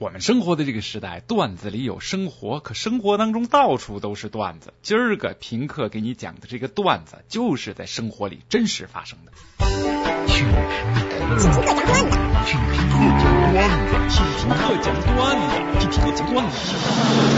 我们生活的这个时代，段子里有生活，可生活当中到处都是段子。今儿个平克给你讲的这个段子，就是在生活里真实发生的。听课讲段子，听课讲段子，听课讲段子，讲段子。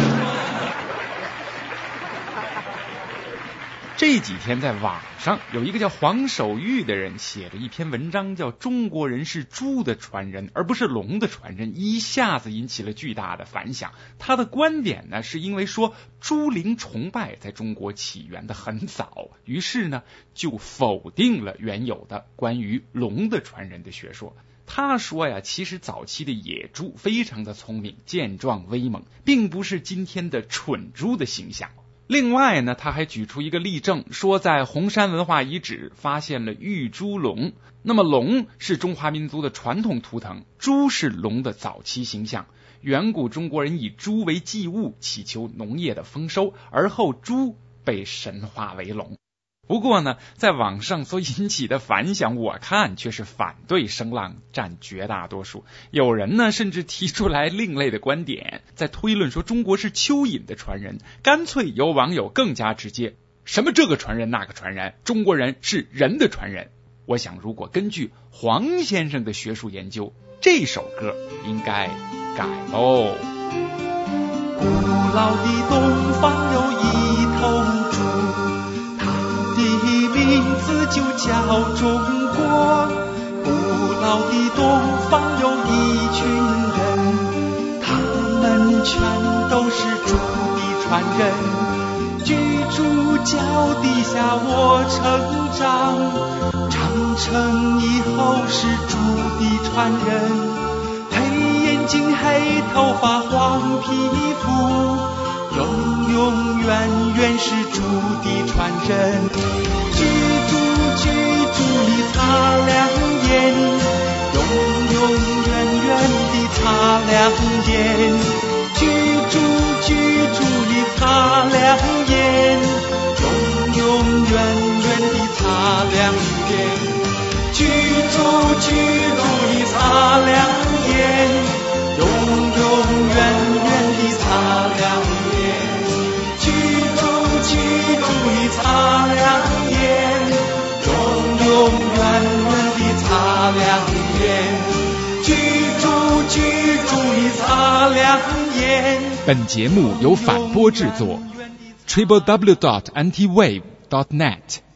这几天在网上有一个叫黄守玉的人写了一篇文章，叫《中国人是猪的传人，而不是龙的传人》，一下子引起了巨大的反响。他的观点呢，是因为说猪灵崇拜在中国起源的很早，于是呢就否定了原有的关于龙的传人的学说。他说呀，其实早期的野猪非常的聪明、健壮、威猛，并不是今天的蠢猪的形象。另外呢，他还举出一个例证，说在红山文化遗址发现了玉猪龙。那么龙是中华民族的传统图腾，猪是龙的早期形象。远古中国人以猪为祭物，祈求农业的丰收，而后猪被神化为龙。不过呢，在网上所引起的反响，我看却是反对声浪占绝大多数。有人呢，甚至提出来另类的观点，在推论说中国是蚯蚓的传人。干脆有网友更加直接：什么这个传人那个传人，中国人是人的传人。我想，如果根据黄先生的学术研究，这首歌应该改喽。古老的东方有一头。的名字就叫中国。古老的东方有一群人，他们全都是猪的传人。居住脚底下我成长，长成以后是猪的传人。黑眼睛、黑头发、黄皮肤。永永远远是猪的传人，两眼，居住居住的擦亮眼，永永远远的擦亮眼，本节目由反播制作，triple w dot anti wave dot net。